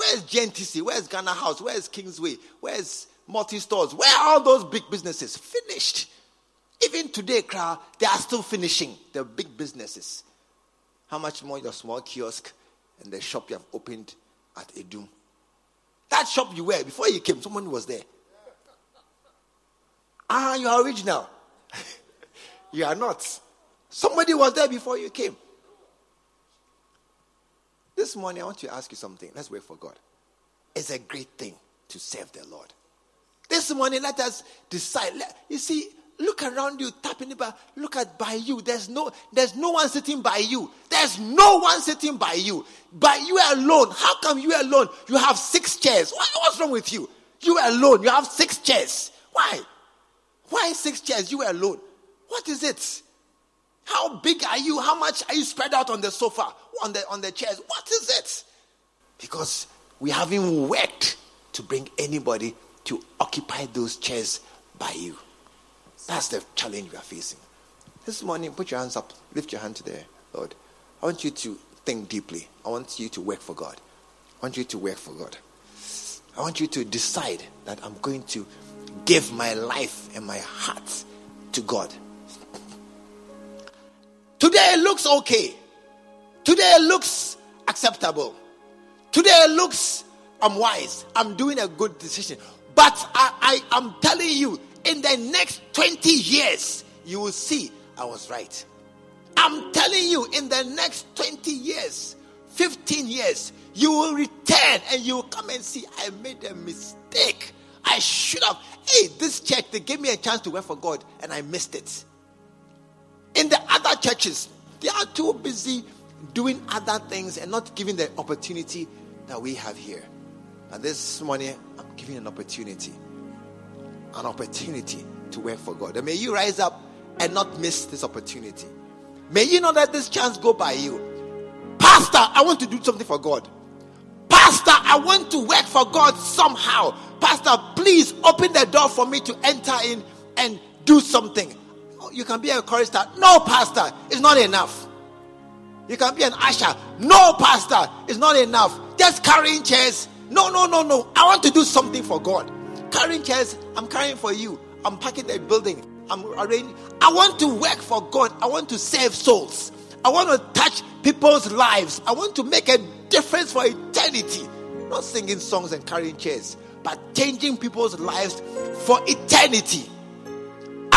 Where's GNTC? Where's Ghana House? Where's Kingsway? Where's multi stores? Where are all those big businesses? Finished. Even today, crowd, they are still finishing the big businesses. How much more your small kiosk and the shop you have opened at Adum? That shop you were before you came, someone was there. Ah, you are original. you are not. Somebody was there before you came. This morning, I want to ask you something. Let's wait for God. It's a great thing to serve the Lord. This morning, let us decide. You see, look around you, tap in look at by you. There's no, there's no one sitting by you. There's no one sitting by you. By you alone. How come you alone? You have six chairs. what's wrong with you? You alone. You have six chairs. Why? Why six chairs? You alone. What is it? How big are you? How much are you spread out on the sofa, on the on the chairs? What is it? Because we haven't worked to bring anybody to occupy those chairs by you. That's the challenge we are facing. This morning, put your hands up, lift your hand to the Lord. I want you to think deeply. I want you to work for God. I want you to work for God. I want you to decide that I'm going to give my life and my heart to God. Today it looks okay. Today it looks acceptable. Today it looks I'm wise. I'm doing a good decision. But I, I am telling you, in the next 20 years, you will see I was right. I'm telling you, in the next 20 years, 15 years, you will return and you will come and see I made a mistake. I should have. Hey, this church, they gave me a chance to work for God and I missed it. In the other churches, they are too busy doing other things and not giving the opportunity that we have here. And this morning, I'm giving an opportunity. An opportunity to work for God. And may you rise up and not miss this opportunity. May you not let this chance go by you. Pastor, I want to do something for God. Pastor, I want to work for God somehow. Pastor, please open the door for me to enter in and do something you can be a chorister. No, pastor, it's not enough. You can be an usher. No, pastor, it's not enough. Just carrying chairs. No, no, no, no. I want to do something for God. Carrying chairs, I'm carrying for you. I'm packing the building. I'm arranging. I want to work for God. I want to save souls. I want to touch people's lives. I want to make a difference for eternity. Not singing songs and carrying chairs, but changing people's lives for eternity.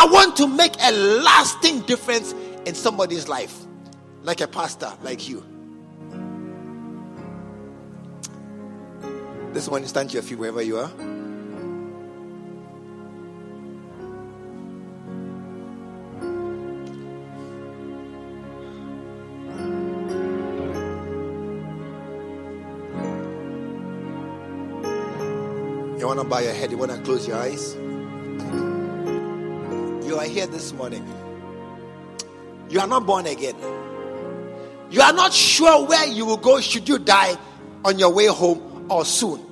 I want to make a lasting difference in somebody's life, like a pastor, like you. This one, stand to your feet wherever you are. You want to bow your head, you want to close your eyes you are here this morning, you are not born again. You are not sure where you will go should you die on your way home or soon.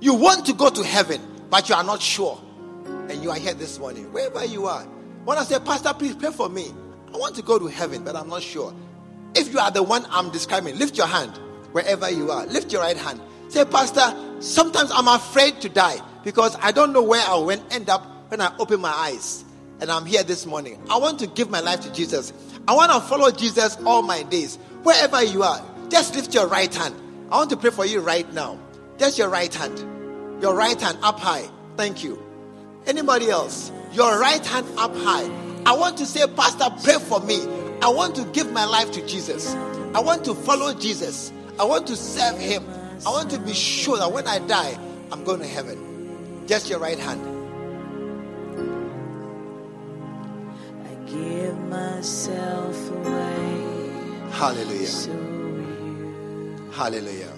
You want to go to heaven, but you are not sure. and you are here this morning, wherever you are, when I say, Pastor, please pray for me. I want to go to heaven, but I'm not sure. If you are the one I'm describing, lift your hand wherever you are. Lift your right hand. Say, Pastor, sometimes I'm afraid to die because I don't know where I will end up when I open my eyes. And I'm here this morning. I want to give my life to Jesus. I want to follow Jesus all my days. Wherever you are, just lift your right hand. I want to pray for you right now. Just your right hand. Your right hand up high. Thank you. Anybody else? Your right hand up high. I want to say, Pastor, pray for me. I want to give my life to Jesus. I want to follow Jesus. I want to serve Him. I want to be sure that when I die, I'm going to heaven. Just your right hand. Myself away. Hallelujah. So Hallelujah.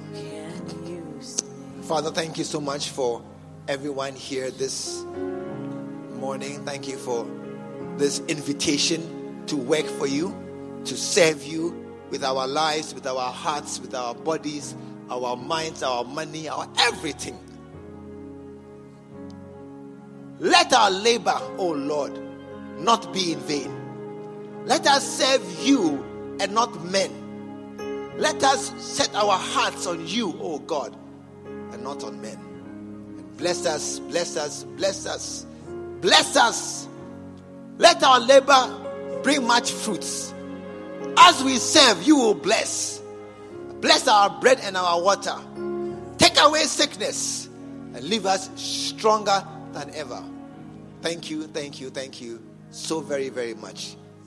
can use me. Father, thank you so much for everyone here this morning. Thank you for this invitation to work for you, to serve you with our lives, with our hearts, with our bodies, our minds, our money, our everything. Let our labor, O Lord, not be in vain. Let us serve you and not men. Let us set our hearts on you, O God, and not on men. And bless us, bless us, bless us, bless us. Let our labor bring much fruits. As we serve, you will bless. Bless our bread and our water. Take away sickness and leave us stronger than ever. Thank you, thank you, thank you so very, very much.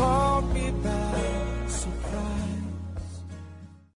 called me back.